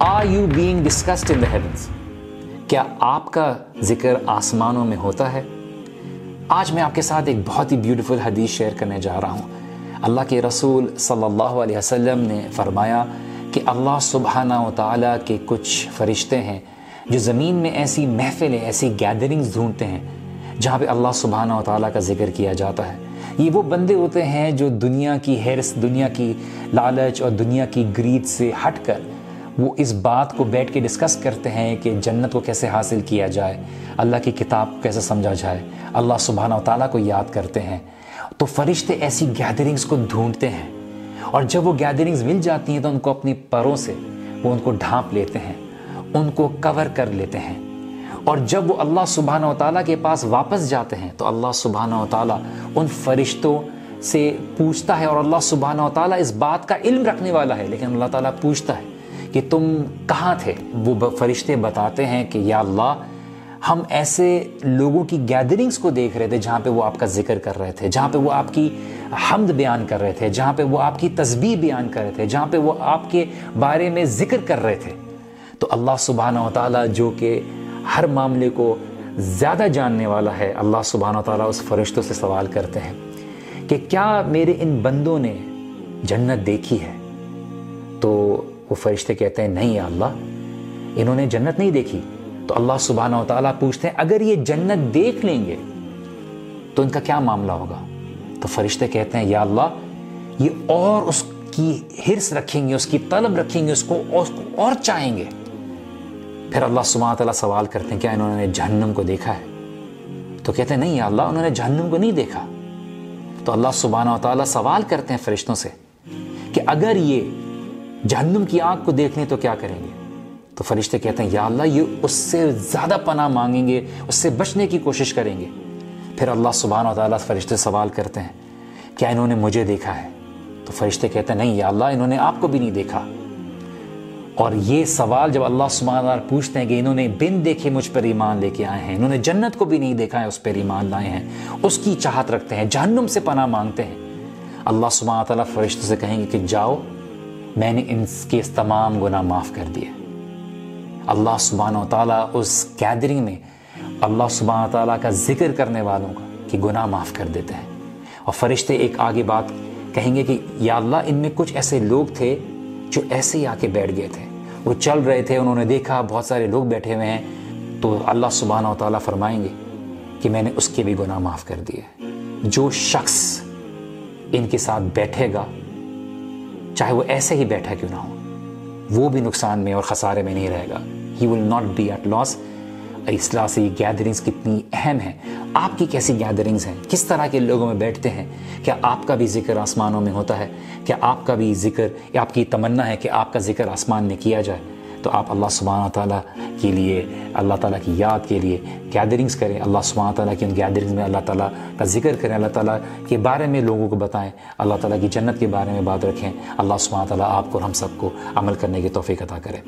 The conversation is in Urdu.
Are you being discussed in the heavens کیا آپ کا ذکر آسمانوں میں ہوتا ہے؟ آج میں آپ کے ساتھ ایک بہت ہی بیوٹیفل حدیث شیئر کرنے جا رہا ہوں۔ اللہ کے رسول صلی اللہ علیہ وسلم نے فرمایا کہ اللہ سبحانہ و تعالیٰ کے کچھ فرشتے ہیں جو زمین میں ایسی محفلیں، ایسی گیدرنگز ڈھونڈتے ہیں جہاں پہ اللہ سبحانہ و تعالیٰ کا ذکر کیا جاتا ہے۔ یہ وہ بندے ہوتے ہیں جو دنیا کی حیرس دنیا کی لالچ اور دنیا کی گرید سے ہٹ کر وہ اس بات کو بیٹھ کے ڈسکس کرتے ہیں کہ جنت کو کیسے حاصل کیا جائے، اللہ کی کتاب کو کیسے سمجھا جائے، اللہ سبحانہ و تعالیٰ کو یاد کرتے ہیں۔ تو فرشتے ایسی گیدرنگز کو ڈھونڈتے ہیں اور جب وہ گیدرنگز مل جاتی ہیں تو ان کو اپنی پروں سے وہ ان کو ڈھانپ لیتے ہیں، ان کو کور کر لیتے ہیں۔ اور جب وہ اللہ سبحانہ و تعالیٰ کے پاس واپس جاتے ہیں تو اللہ سبحانہ و تعالیٰ ان فرشتوں سے پوچھتا ہے اور اللہ سبحانہ و تعالیٰ اس بات کا علم رکھنے والا ہے، لیکن اللہ تعالیٰ پوچھتا ہے کہ تم کہاں تھے؟ وہ فرشتے بتاتے ہیں کہ یا اللہ، ہم ایسے لوگوں کی گیدرنگز کو دیکھ رہے تھے جہاں پہ وہ آپ کا ذکر کر رہے تھے، جہاں پہ وہ آپ کی حمد بیان کر رہے تھے، جہاں پہ وہ آپ کی تسبیح بیان کر رہے تھے، جہاں پہ وہ آپ کے بارے میں ذکر کر رہے تھے۔ تو اللہ سبحانہ و تعالیٰ جو کہ ہر معاملے کو زیادہ جاننے والا ہے، اللہ سبحانہ و تعالیٰ اس فرشتوں سے سوال کرتے ہیں کہ کیا میرے ان بندوں نے جنت دیکھی ہے؟ تو وہ فرشتے کہتے ہیں، نہیں یا اللہ، انہوں نے جنت نہیں دیکھی. تو اللہ سبحانہ و تعالیٰ پوچھتے ہیں، اگر یہ جنت دیکھ لیں گے تو ان کا کیا معاملہ ہوگا? تو فرشتے کہتے ہیں، یا اللہ، یہ اور اس کی حرص رکھیں گے، اس کی طلب رکھیں گے، اس کو اور چاہیں گے. پھر اللہ سبحانہ تعالیٰ سوال کرتے ہیں، کیا انہوں نے جہنم کو دیکھا ہے؟ تو کہتے ہیں، نہیں یا اللہ، انہوں نے جہنم کو نہیں دیکھا. تو اللہ سبحانہ و تعالیٰ سوال کرتے ہیں فرشتوں سے کہ اگر یہ جہنم کی آنکھ کو دیکھ لیں تو کیا کریں گے؟ تو فرشتے کہتے ہیں، یا اللہ، یہ اس سے زیادہ پناہ مانگیں گے، اس سے بچنے کی کوشش کریں گے۔ پھر اللہ سبحانہ و تعالیٰ فرشتے سوال کرتے ہیں، کیا انہوں نے مجھے دیکھا ہے؟ تو فرشتے کہتے ہیں، نہیں، یا اللہ، انہوں نے آپ کو بھی نہیں دیکھا۔ اور یہ سوال جب اللہ سبحانہ تعالیٰ پوچھتے ہیں کہ انہوں نے بن دیکھے مجھ پر ایمان لے کے آئے ہیں، انہوں نے جنت کو بھی نہیں دیکھا ہے، اس پر ایمان لائے ہیں، اس کی چاہت رکھتے ہیں، جہنم سے پناہ مانگتے ہیں۔ اللہ سبحانہ تعالیٰ فرشتوں سے کہیں گے کہ جاؤ میں نے ان کے تمام گناہ معاف کر دیے۔ اللہ سبحانہ و تعالیٰ اس گیدرنگ میں اللہ سبحانہ تعالیٰ کا ذکر کرنے والوں کا کہ گناہ معاف کر دیتے ہیں۔ اور فرشتے ایک آگے بات کہیں گے کہ یا اللہ ان میں کچھ ایسے لوگ تھے جو ایسے ہی آ کے بیٹھ گئے تھے۔ وہ چل رہے تھے، انہوں نے دیکھا بہت سارے لوگ بیٹھے ہوئے ہیں۔ تو اللہ سبحانہ و تعالیٰ فرمائیں گے کہ میں نے اس کے بھی گناہ معاف کر دیے۔ جو شخص ان کے ساتھ بیٹھے گا چاہے وہ ایسے ہی بیٹھا کیوں نہ ہو، وہ بھی نقصان میں اور خسارے میں نہیں رہے گا۔ He will not be at loss اصلاح سے یہ گیدرنگس کتنی اہم ہیں۔ آپ کی کیسی گیدرنگز ہیں؟ کس طرح کے لوگوں میں بیٹھتے ہیں؟ کیا آپ کا بھی ذکر آسمانوں میں ہوتا ہے؟ کیا آپ کا بھی ذکر، یا آپ کی تمنا ہے کہ آپ کا ذکر آسمان میں کیا جائے؟ تو آپ اللہ سبحانہ تعالیٰ کے لیے، اللہ تعالیٰ کی یاد کے لیے گیدرنگس کریں۔ اللہ سبحانہ تعالیٰ کی ان گیدرنگز میں اللہ تعالیٰ کا ذکر کریں، اللہ تعالیٰ کے بارے میں لوگوں کو بتائیں، اللہ تعالیٰ کی جنت کے بارے میں بات رکھیں۔ اللہ سبحانہ تعالیٰ آپ کو اور ہم سب کو عمل کرنے کی توفیق عطا کریں